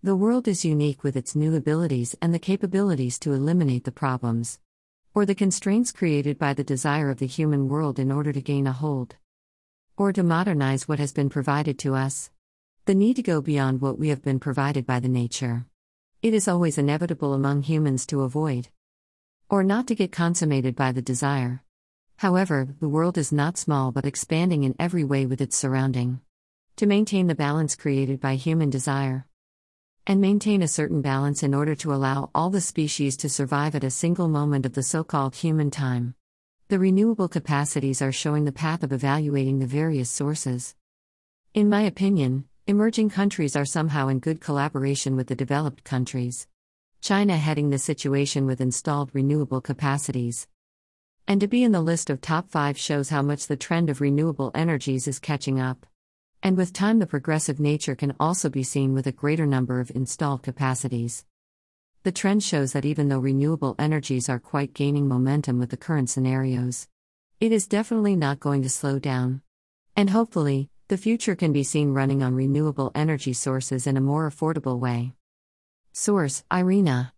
The world is unique with its new abilities and the capabilities to eliminate the problems or the constraints created by the desire of the human world in order to gain a hold or to modernize what has been provided to us. The need to go beyond what we have been provided by the nature. It is always inevitable among humans to avoid or not to get consummated by the desire. However, the world is not small but expanding in every way with its surrounding. To maintain the balance created by human desire and maintain a certain balance in order to allow all the species to survive at a single moment of the so called human time. The renewable capacities are showing the path of evaluating the various sources. In my opinion, emerging countries are somehow in good collaboration with the developed countries. China heading the situation with installed renewable capacities. And to be in the list of top 5 shows how much the trend of renewable energies is catching up. And with time, the progressive nature can also be seen with a greater number of installed capacities. The trend shows that even though renewable energies are quite gaining momentum with the current scenarios, it is definitely not going to slow down. And hopefully, the future can be seen running on renewable energy sources in a more affordable way. Source IRENA